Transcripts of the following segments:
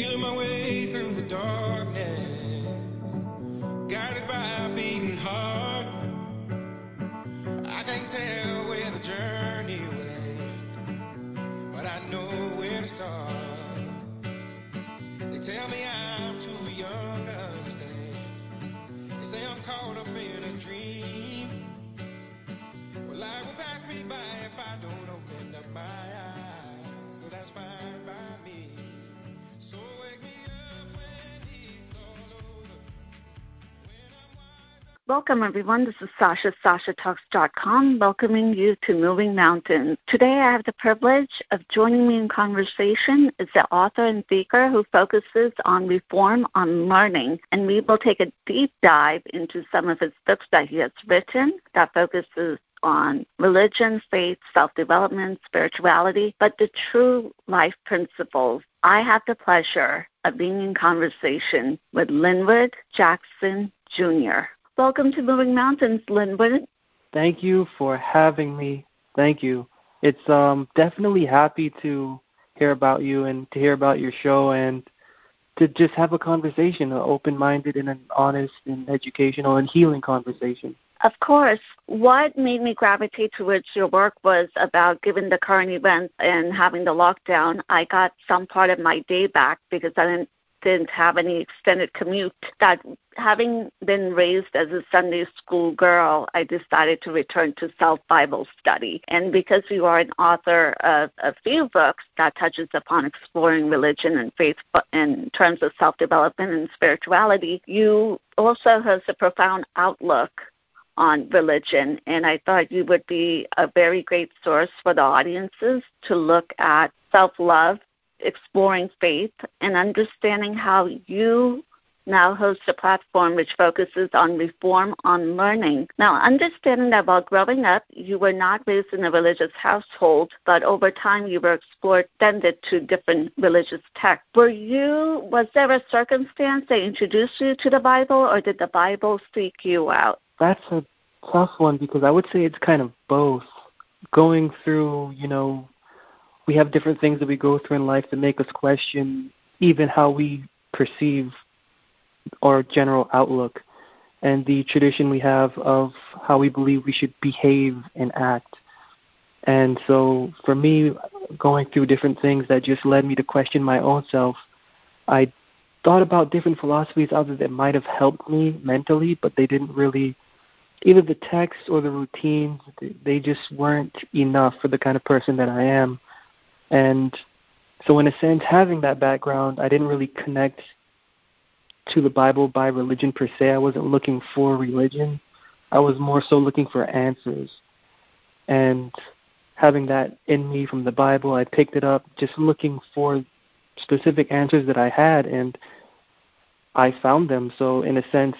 Feeling my way through the darkness, Welcome, everyone. This is Sasha, SashaTalks.com, welcoming you to Moving Mountains. Today, I have the privilege of joining me in conversation is the author and speaker who focuses on reform on learning, and we will take a deep dive into some of his books that he has written that focuses on religion, faith, self development, spirituality, but the true life principles. I have the pleasure of being in conversation with Linwood Jackson Jr. Welcome to Moving Mountains, Linwood. Thank you for having me. Thank you. It's um definitely happy to hear about you and to hear about your show and to just have a conversation, an open-minded and an honest and educational and healing conversation. Of course, what made me gravitate towards your work was about given the current events and having the lockdown, I got some part of my day back because I didn't didn't have any extended commute. That having been raised as a Sunday school girl, I decided to return to self Bible study. And because you are an author of a few books that touches upon exploring religion and faith in terms of self development and spirituality, you also has a profound outlook on religion, and I thought you would be a very great source for the audiences to look at self love, exploring faith, and understanding how you now host a platform which focuses on reform on learning. Now, understanding that while growing up, you were not raised in a religious household, but over time you were explored, extended to different religious texts. Were you, was there a circumstance that introduced you to the Bible, or did the Bible seek you out? That's a tough one because I would say it's kind of both. Going through, you know, we have different things that we go through in life that make us question even how we perceive our general outlook and the tradition we have of how we believe we should behave and act. And so for me, going through different things that just led me to question my own self, I thought about different philosophies out there that might have helped me mentally, but they didn't really either the text or the routines they just weren't enough for the kind of person that I am. And so in a sense having that background, I didn't really connect to the Bible by religion per se. I wasn't looking for religion. I was more so looking for answers. And having that in me from the Bible, I picked it up just looking for specific answers that I had and I found them. So in a sense,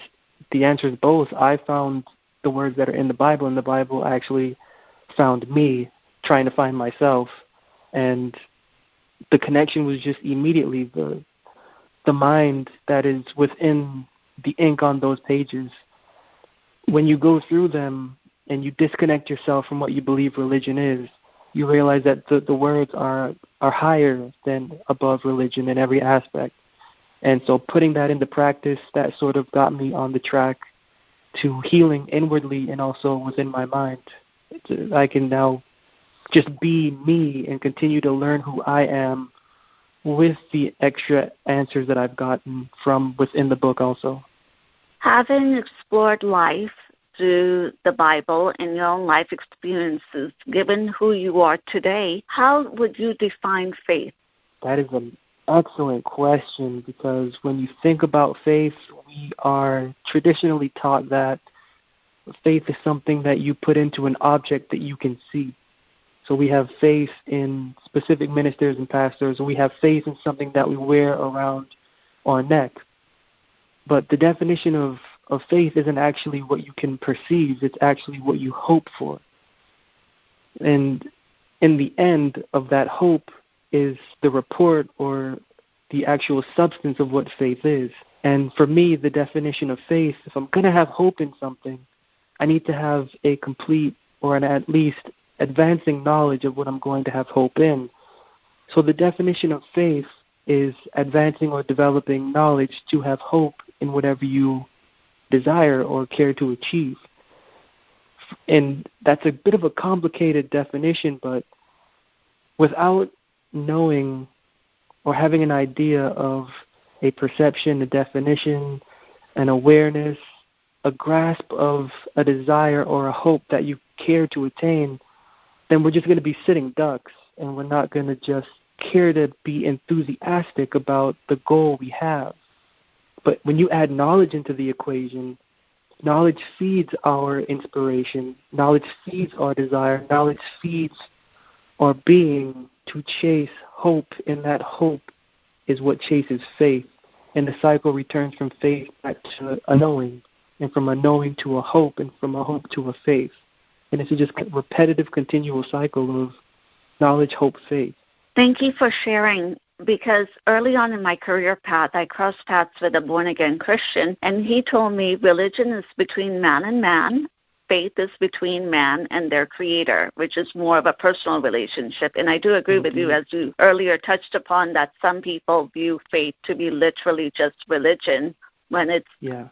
the answers both. I found the words that are in the Bible, and the Bible actually found me trying to find myself, and the connection was just immediately the the mind that is within the ink on those pages. When you go through them and you disconnect yourself from what you believe religion is, you realize that the, the words are are higher than above religion in every aspect. And so putting that into practice, that sort of got me on the track to healing inwardly and also within my mind. I can now just be me and continue to learn who I am with the extra answers that I've gotten from within the book also. Having explored life through the Bible and your own life experiences, given who you are today, how would you define faith? That is an excellent question because when you think about faith, we are traditionally taught that faith is something that you put into an object that you can see. So we have faith in specific ministers and pastors, and we have faith in something that we wear around our neck. But the definition of, of faith isn't actually what you can perceive, it's actually what you hope for. And in the end of that hope is the report or the actual substance of what faith is. And for me, the definition of faith, if I'm going to have hope in something, I need to have a complete or an at least advancing knowledge of what I'm going to have hope in. So the definition of faith is advancing or developing knowledge to have hope in whatever you desire or care to achieve. And that's a bit of a complicated definition, but without knowing or having an idea of a perception, a definition, an awareness, a grasp of a desire or a hope that you care to attain, then we're just going to be sitting ducks and we're not going to just care to be enthusiastic about the goal we have. But when you add knowledge into the equation, knowledge feeds our inspiration, knowledge feeds our desire, knowledge feeds our being to chase hope, and that hope is what chases faith. And the cycle returns from faith back to a knowing, and from a knowing to a hope, and from a hope to a faith. And it's just a repetitive, continual cycle of knowledge, hope, faith. Thank you for sharing because early on in my career path, I crossed paths with a born again Christian, and he told me religion is between man and man, faith is between man and their creator, which is more of a personal relationship. And I do agree mm-hmm. with you, mm-hmm. as you earlier touched upon, that some people view faith to be literally just religion when it's yeah.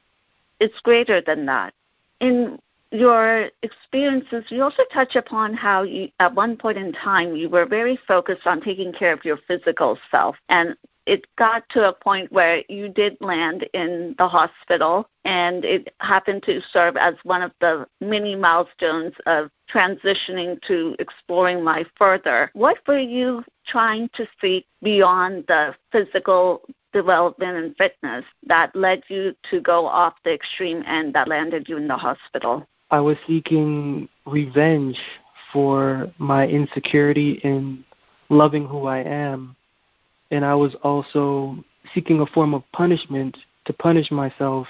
it's greater than that. In your experiences, you also touch upon how you, at one point in time, you were very focused on taking care of your physical self. And it got to a point where you did land in the hospital, and it happened to serve as one of the many milestones of transitioning to exploring life further. What were you trying to seek beyond the physical development and fitness that led you to go off the extreme end that landed you in the hospital? I was seeking revenge for my insecurity in loving who I am. And I was also seeking a form of punishment to punish myself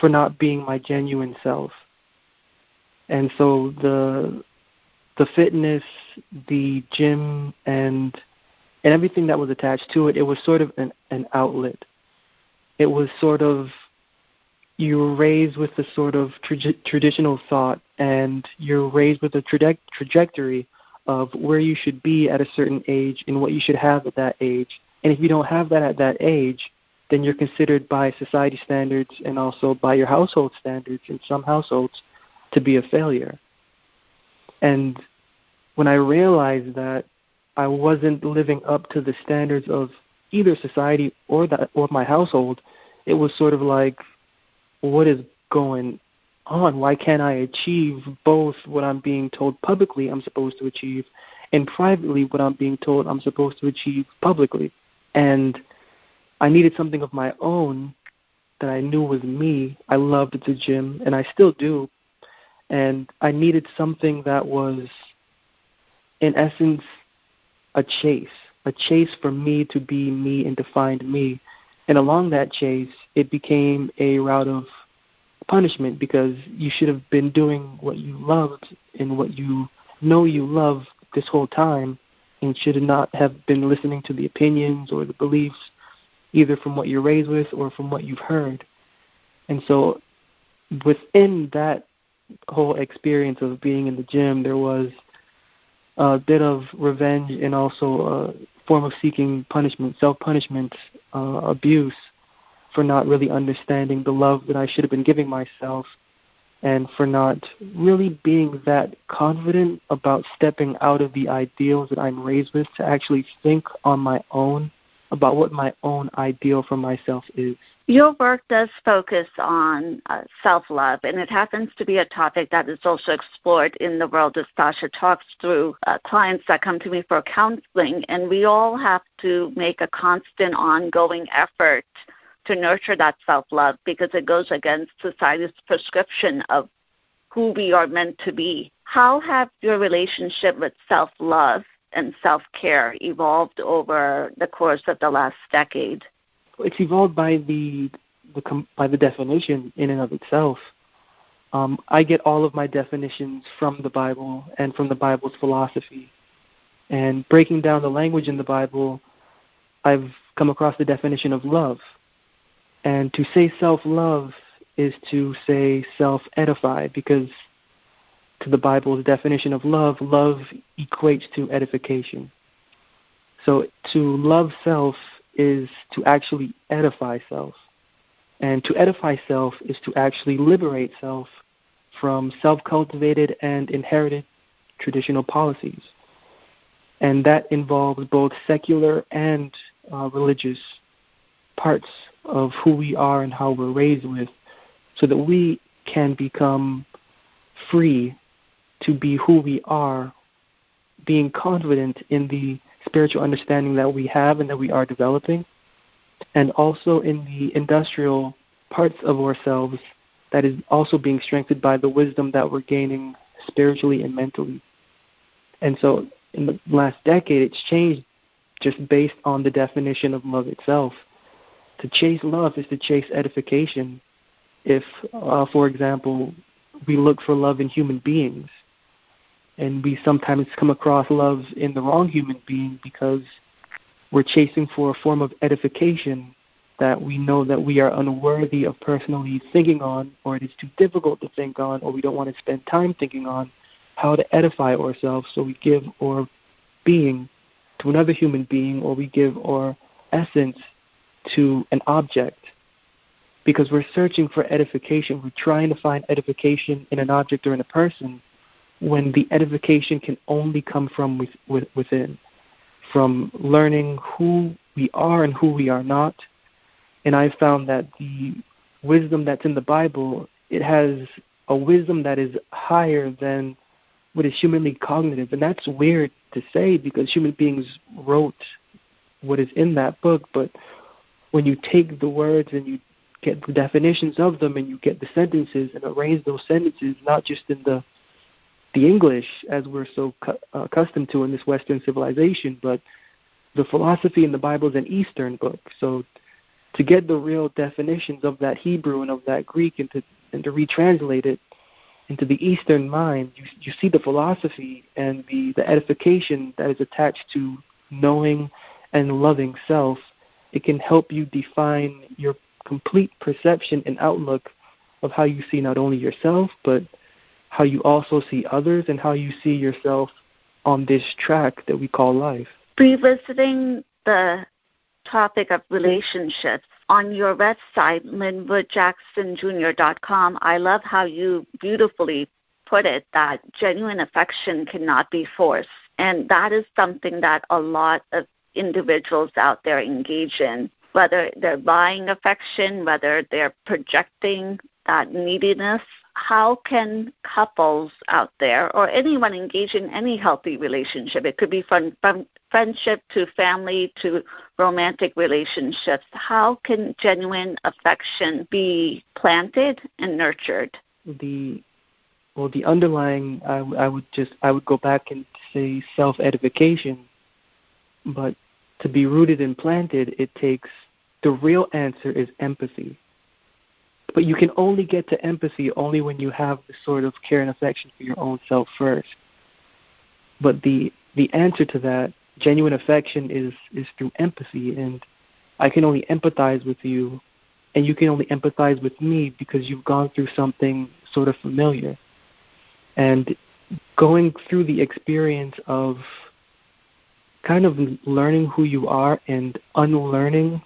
for not being my genuine self. And so the the fitness, the gym and and everything that was attached to it, it was sort of an, an outlet. It was sort of you were raised with the sort of tra- traditional thought and you're raised with a traje- trajectory of where you should be at a certain age and what you should have at that age. And if you don't have that at that age, then you're considered by society standards and also by your household standards in some households to be a failure. And when I realized that I wasn't living up to the standards of either society or that or my household, it was sort of like what is going on? Why can't I achieve both what I'm being told publicly I'm supposed to achieve and privately what I'm being told I'm supposed to achieve publicly? And I needed something of my own that I knew was me. I loved the gym, and I still do. And I needed something that was, in essence, a chase, a chase for me to be me and to find me. And along that chase, it became a route of punishment because you should have been doing what you loved and what you know you love this whole time and should not have been listening to the opinions or the beliefs either from what you're raised with or from what you've heard. And so within that whole experience of being in the gym, there was a bit of revenge and also a form of seeking punishment, self punishment, uh, abuse for not really understanding the love that I should have been giving myself and for not really being that confident about stepping out of the ideals that I'm raised with to actually think on my own about what my own ideal for myself is. Your work does focus on uh, self love, and it happens to be a topic that is also explored in the world as Sasha talks through uh, clients that come to me for counseling. And we all have to make a constant, ongoing effort to nurture that self love because it goes against society's prescription of who we are meant to be. How have your relationship with self love and self care evolved over the course of the last decade? It's evolved by the, the by the definition in and of itself. Um, I get all of my definitions from the Bible and from the Bible's philosophy. And breaking down the language in the Bible, I've come across the definition of love. And to say self love is to say self edify because to the Bible's definition of love, love equates to edification. So to love self is to actually edify self. And to edify self is to actually liberate self from self cultivated and inherited traditional policies. And that involves both secular and uh, religious parts of who we are and how we're raised with, so that we can become free to be who we are, being confident in the spiritual understanding that we have and that we are developing, and also in the industrial parts of ourselves that is also being strengthened by the wisdom that we're gaining spiritually and mentally. And so in the last decade, it's changed just based on the definition of love itself. To chase love is to chase edification. If, uh, for example, we look for love in human beings, and we sometimes come across love in the wrong human being because we're chasing for a form of edification that we know that we are unworthy of personally thinking on, or it is too difficult to think on, or we don't want to spend time thinking on how to edify ourselves. So we give our being to another human being, or we give our essence to an object. Because we're searching for edification, we're trying to find edification in an object or in a person when the edification can only come from with, with, within, from learning who we are and who we are not. And I found that the wisdom that's in the Bible, it has a wisdom that is higher than what is humanly cognitive. And that's weird to say because human beings wrote what is in that book, but when you take the words and you get the definitions of them and you get the sentences and arrange those sentences not just in the the English as we're so cu- uh, accustomed to in this Western civilization, but the philosophy in the Bible is an Eastern book. So to get the real definitions of that Hebrew and of that Greek and to and to retranslate it into the Eastern mind, you you see the philosophy and the, the edification that is attached to knowing and loving self. It can help you define your complete perception and outlook of how you see not only yourself but how you also see others and how you see yourself on this track that we call life. Revisiting the topic of relationships, on your website, linwoodjacksonjr.com, I love how you beautifully put it that genuine affection cannot be forced. And that is something that a lot of individuals out there engage in, whether they're buying affection, whether they're projecting that neediness how can couples out there or anyone engage in any healthy relationship? It could be from, from friendship to family to romantic relationships. How can genuine affection be planted and nurtured? The well the underlying I, I would just i would go back and say self edification but to be rooted and planted it takes the real answer is empathy but you can only get to empathy only when you have the sort of care and affection for your own self first. But the the answer to that genuine affection is is through empathy and I can only empathize with you and you can only empathize with me because you've gone through something sort of familiar. And going through the experience of kind of learning who you are and unlearning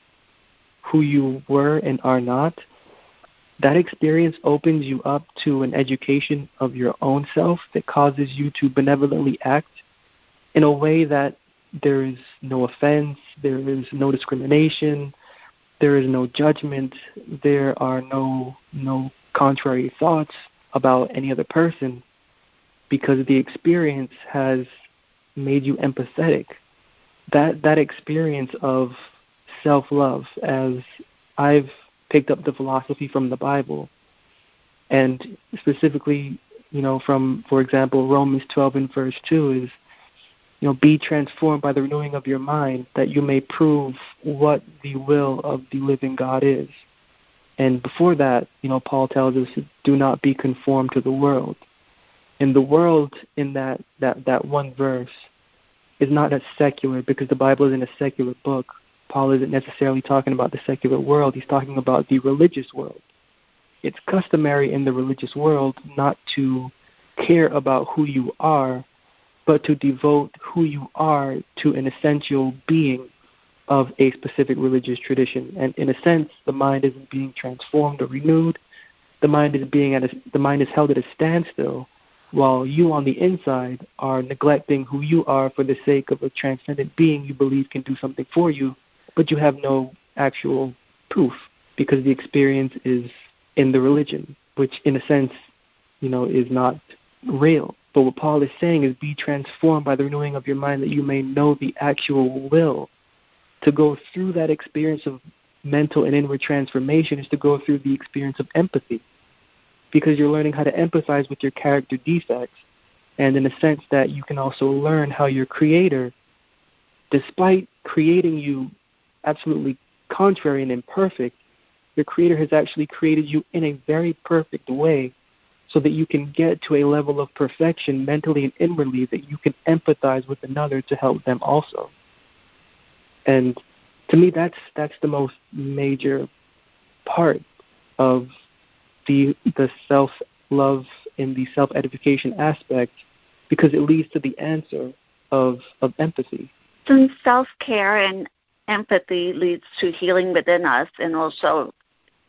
who you were and are not that experience opens you up to an education of your own self that causes you to benevolently act in a way that there is no offense, there is no discrimination, there is no judgment, there are no no contrary thoughts about any other person because the experience has made you empathetic. That that experience of self love as I've picked up the philosophy from the Bible, and specifically, you know, from for example Romans 12 and verse 2 is, you know, be transformed by the renewing of your mind, that you may prove what the will of the living God is. And before that, you know, Paul tells us, do not be conformed to the world. And the world in that, that, that one verse is not as secular because the Bible isn't a secular book. Paul isn't necessarily talking about the secular world, he's talking about the religious world. It's customary in the religious world not to care about who you are, but to devote who you are to an essential being of a specific religious tradition. And in a sense, the mind isn't being transformed or renewed. The mind is being at a, the mind is held at a standstill, while you on the inside are neglecting who you are for the sake of a transcendent being you believe can do something for you, but you have no actual proof because the experience is in the religion, which in a sense, you know, is not real. But what Paul is saying is be transformed by the renewing of your mind that you may know the actual will. To go through that experience of mental and inward transformation is to go through the experience of empathy. Because you're learning how to empathize with your character defects. And in a sense that you can also learn how your creator, despite creating you absolutely contrary and imperfect, your creator has actually created you in a very perfect way so that you can get to a level of perfection mentally and inwardly that you can empathize with another to help them also. And to me that's that's the most major part of the the self love in the self edification aspect because it leads to the answer of of empathy. Since self care and empathy leads to healing within us and also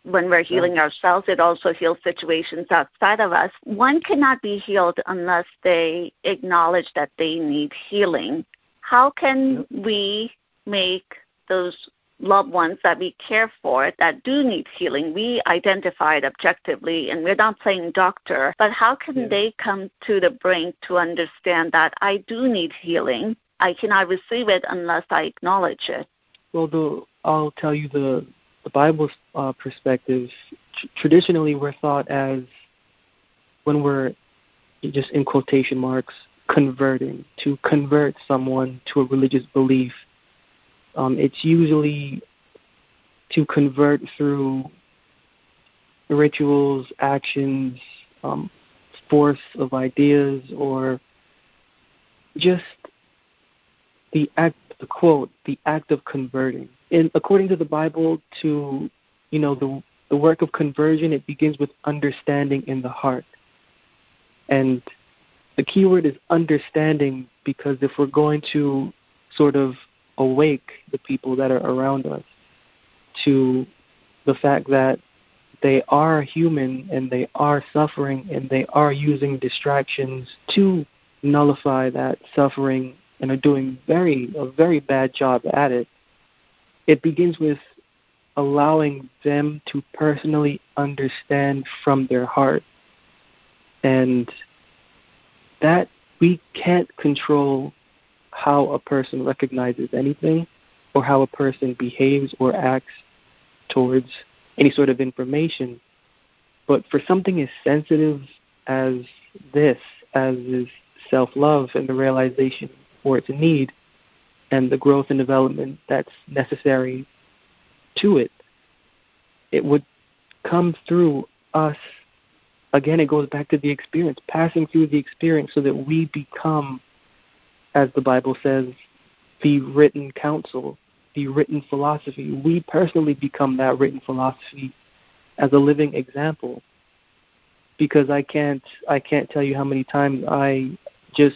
when we're healing ourselves, it also heals situations outside of us. One cannot be healed unless they acknowledge that they need healing. How can we make those loved ones that we care for that do need healing, we identify it objectively and we're not playing doctor, but how can yeah. they come to the brink to understand that I do need healing? I cannot receive it unless I acknowledge it. Well, the, I'll tell you the the Bible's uh, perspective, tr- traditionally we're thought as when we're just in quotation marks converting to convert someone to a religious belief. Um, it's usually to convert through rituals, actions, um, force of ideas, or just the act, the quote, the act of converting And according to the Bible, to you know the the work of conversion, it begins with understanding in the heart. And the key word is understanding because if we're going to sort of awake the people that are around us to the fact that they are human and they are suffering and they are using distractions to nullify that suffering and are doing very a very bad job at it it begins with allowing them to personally understand from their heart. And that we can't control how a person recognizes anything or how a person behaves or acts towards any sort of information. But for something as sensitive as this, as is self love and the realization for its need, and the growth and development that's necessary to it. It would come through us. Again, it goes back to the experience, passing through the experience so that we become, as the Bible says, the written counsel, the written philosophy. We personally become that written philosophy as a living example. Because I can't I can't tell you how many times I just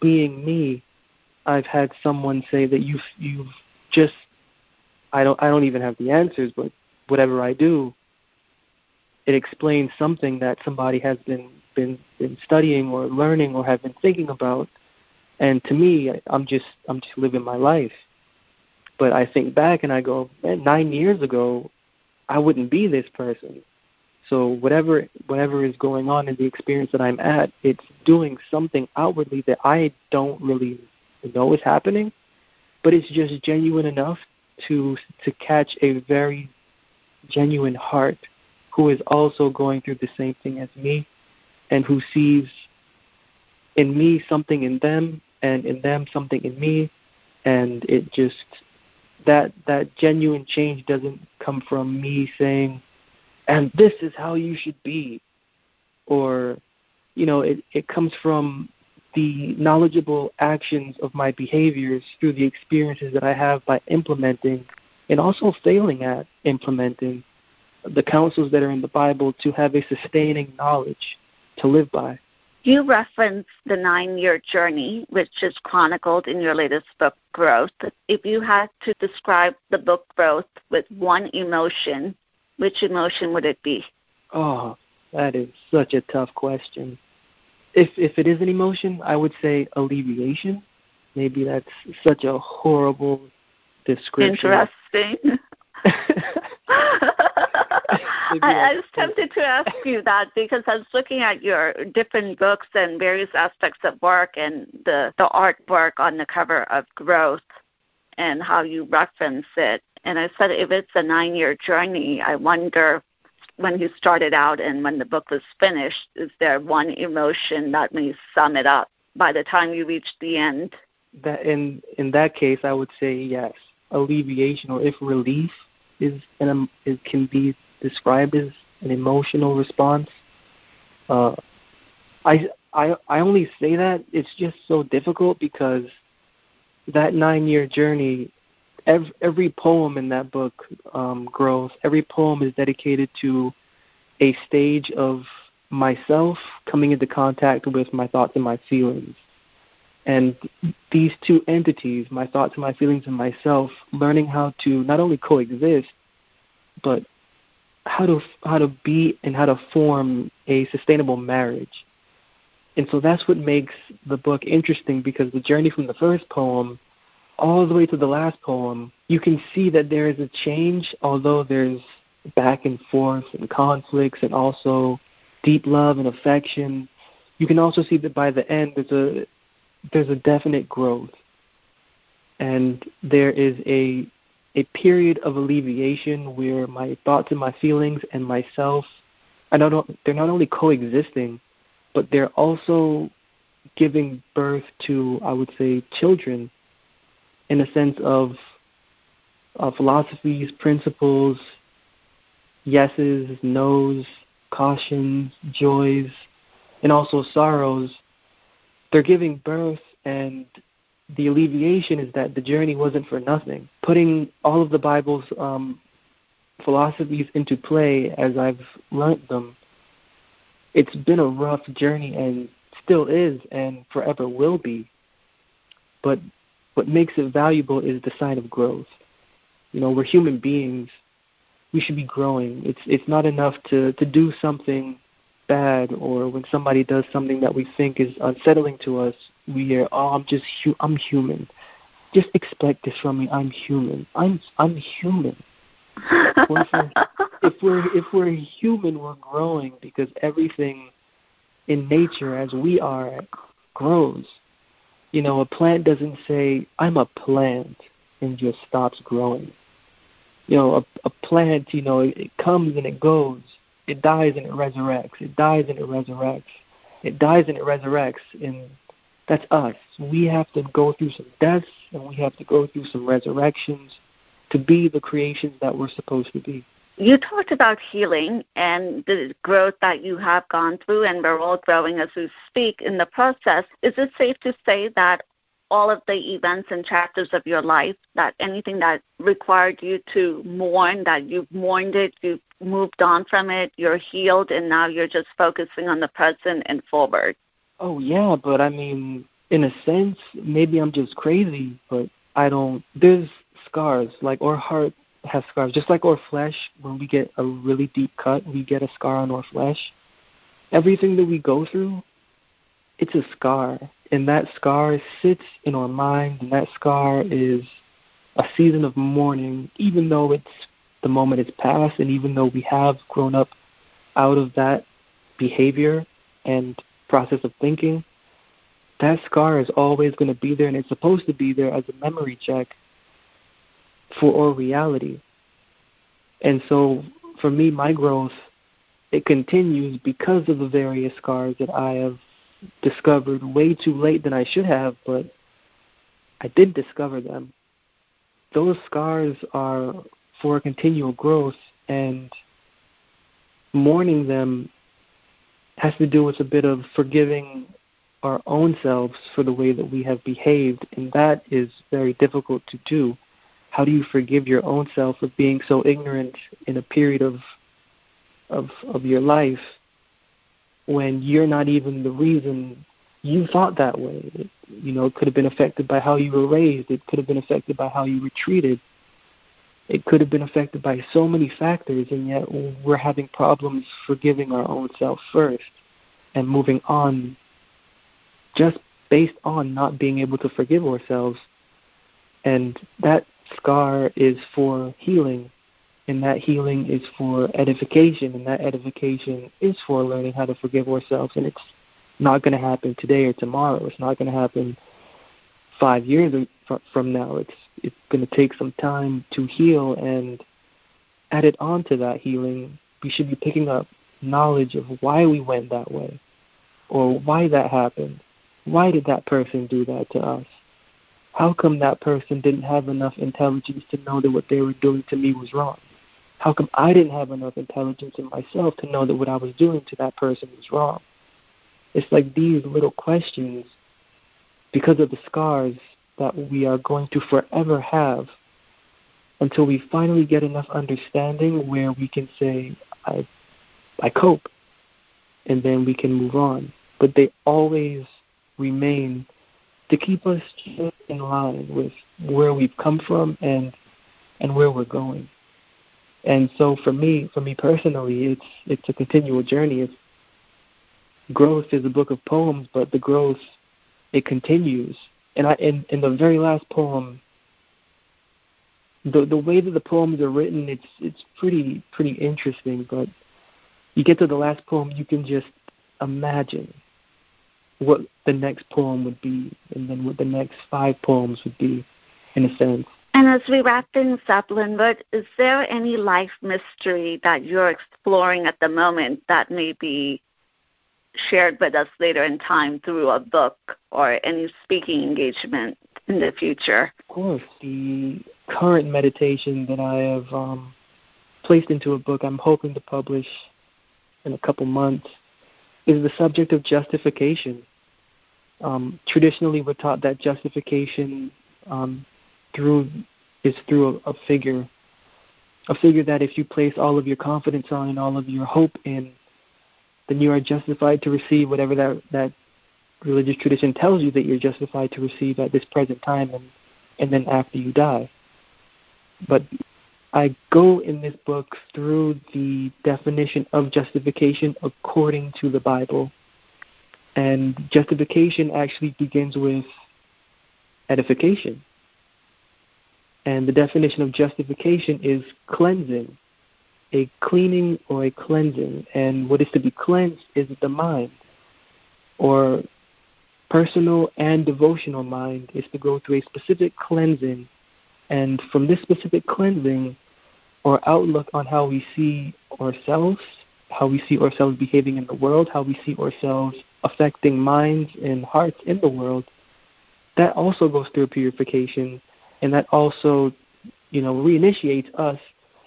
being me I've had someone say that you've you've just I don't I don't even have the answers, but whatever I do, it explains something that somebody has been been been studying or learning or have been thinking about. And to me, I'm just I'm just living my life. But I think back and I go, man, nine years ago, I wouldn't be this person. So whatever whatever is going on in the experience that I'm at, it's doing something outwardly that I don't really know is happening, but it's just genuine enough to to catch a very genuine heart who is also going through the same thing as me and who sees in me something in them and in them something in me. And it just that that genuine change doesn't come from me saying and this is how you should be or you know it it comes from the knowledgeable actions of my behaviors through the experiences that I have by implementing and also failing at implementing the counsels that are in the Bible to have a sustaining knowledge to live by. You reference the nine year journey, which is chronicled in your latest book, Growth. If you had to describe the book Growth with one emotion, which emotion would it be? Oh, that is such a tough question. If if it is an emotion, I would say alleviation. Maybe that's such a horrible description. Interesting. I, I was tempted to ask you that because I was looking at your different books and various aspects of work and the, the artwork on the cover of Growth and how you reference it. And I said, if it's a nine year journey, I wonder when you started out and when the book was finished, is there one emotion that may sum it up by the time you reach the end? That in in that case, I would say yes, alleviation or if relief is an it can be described as an emotional response. Uh, I I I only say that it's just so difficult because that nine year journey, every, every poem in that book, um, Growth, every poem is dedicated to a stage of myself coming into contact with my thoughts and my feelings. And these two entities, my thoughts and my feelings and myself, learning how to not only coexist, but how to how to be and how to form a sustainable marriage. And so that's what makes the book interesting because the journey from the first poem all the way to the last poem, you can see that there is a change, although there's back and forth and conflicts and also deep love and affection. You can also see that by the end there's a there's a definite growth. And there is a a period of alleviation where my thoughts and my feelings and myself are not they're not only coexisting, but they're also giving birth to I would say children in a sense of uh, philosophies, principles, yeses, nos, cautions, joys, and also sorrows. They're giving birth and the alleviation is that the journey wasn't for nothing. Putting all of the Bible's um, philosophies into play as I've learned them, it's been a rough journey and still is and forever will be. But what makes it valuable is the sign of growth. You know, we're human beings. We should be growing. It's it's not enough to, to do something bad or when somebody does something that we think is unsettling to us, we are, oh, I'm just, hu- I'm human. Just expect this from me. I'm human. I'm, I'm human. if, we're, if we're if we're human, we're growing because everything in nature, as we are, grows. You know, a plant doesn't say, "I'm a plant," and just stops growing. You know, a, a plant, you know, it comes and it goes it dies and it resurrects. It dies and it resurrects. It dies and it resurrects. And that's us. We have to go through some deaths and we have to go through some resurrections to be the creations that we're supposed to be. You talked about healing and the growth that you have gone through, and we're all growing as we speak in the process. Is it safe to say that all of the events and chapters of your life, that anything that required you to mourn, that you've mourned it, you've moved on from it, you're healed, and now you're just focusing on the present and forward. Oh, yeah, but I mean, in a sense, maybe I'm just crazy, but I don't. There's scars, like or heart has scars. Just like our flesh, when we get a really deep cut, we get a scar on our flesh. Everything that we go through, it's a scar. And that scar sits in our mind, and that scar is a season of mourning, even though it's the moment it's passed, and even though we have grown up out of that behavior and process of thinking, that scar is always going to be there, and it's supposed to be there as a memory check for our reality. And so, for me, my growth it continues because of the various scars that I have discovered way too late than I should have, but I did discover them. Those scars are for continual growth and mourning them has to do with a bit of forgiving our own selves for the way that we have behaved and that is very difficult to do how do you forgive your own self of being so ignorant in a period of of of your life when you're not even the reason you thought that way. It, you know, it could have been affected by how you were raised. It could have been affected by how you were treated. It could have been affected by so many factors, and yet we're having problems forgiving our own self first and moving on just based on not being able to forgive ourselves. And that scar is for healing, and that healing is for edification, and that edification is for learning how to forgive ourselves. And it's not going to happen today or tomorrow. It's not going to happen five years from now. It's it's going to take some time to heal, and added on to that healing, we should be picking up knowledge of why we went that way, or why that happened. Why did that person do that to us? How come that person didn't have enough intelligence to know that what they were doing to me was wrong? How come I didn't have enough intelligence in myself to know that what I was doing to that person was wrong? It's like these little questions, because of the scars that we are going to forever have, until we finally get enough understanding where we can say, I, I cope, and then we can move on. But they always remain to keep us in line with where we've come from and and where we're going. And so for me, for me personally, it's it's a continual journey. It's growth is a book of poems, but the growth it continues. And I in, in the very last poem, the the way that the poems are written, it's it's pretty pretty interesting. But you get to the last poem, you can just imagine what the next poem would be, and then what the next five poems would be, in a sense. And as we wrap things up, Linwood, is there any life mystery that you're exploring at the moment that may be shared with us later in time through a book or any speaking engagement in the future? Of course. The current meditation that I have um, placed into a book I'm hoping to publish in a couple months is the subject of justification. Um, traditionally, we're taught that justification um, through is through a, a figure, a figure that if you place all of your confidence on and all of your hope in, then you are justified to receive whatever that that religious tradition tells you that you're justified to receive at this present time and and then after you die. But I go in this book through the definition of justification according to the Bible. And justification actually begins with edification. And the definition of justification is cleansing a cleaning or a cleansing. And what is to be cleansed is the mind, or personal and devotional mind is to go through a specific cleansing. And from this specific cleansing, or outlook on how we see ourselves, how we see ourselves behaving in the world, how we see ourselves affecting minds and hearts in the world, that also goes through purification, and that also, you know, reinitiates us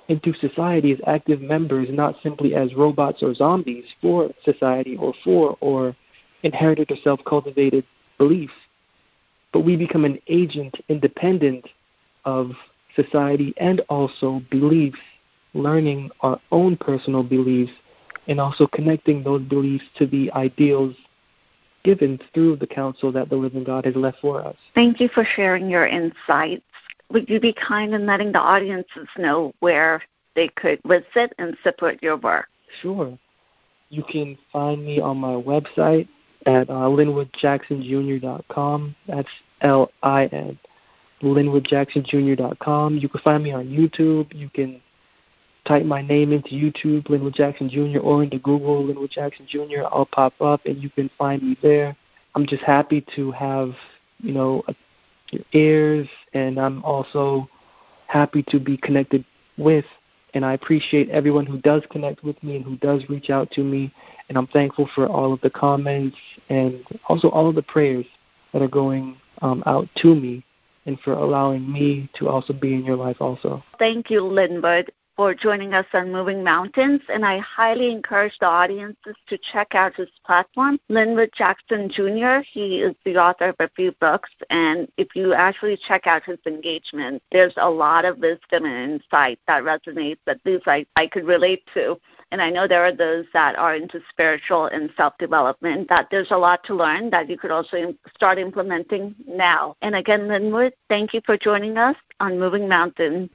into society as active members, not simply as robots or zombies for society or for or inherited or self cultivated beliefs. But we become an agent independent of society and also beliefs, learning our own personal beliefs, and also connecting those beliefs to the ideals given through the counsel that the living God has left for us. Thank you for sharing your insights would you be kind in letting the audiences know where they could visit and support your work? Sure. You can find me on my website at uh, linwoodjacksonjr.com. That's L I N. linwoodjacksonjr.com. You can find me on YouTube. You can type my name into YouTube, Linwood Jackson Jr., or into Google, Linwood Jackson Jr. I'll pop up and you can find me there. I'm just happy to have, you know, your ears, and I'm also happy to be connected with. And I appreciate everyone who does connect with me and who does reach out to me. And I'm thankful for all of the comments and also all of the prayers that are going um, out to me and for allowing me to also be in your life also. Thank you, Linwood for joining us on Moving Mountains, and I highly encourage the audiences to check out his platform, Linwood Jackson Jr. He is the author of a few books, and if you actually check out his engagement, there's a lot of wisdom and insight that resonates that these I, I could relate to. And I know there are those that are into spiritual and self development, that there's a lot to learn that you could also start implementing now. And again, Linwood, thank you for joining us on Moving Mountains.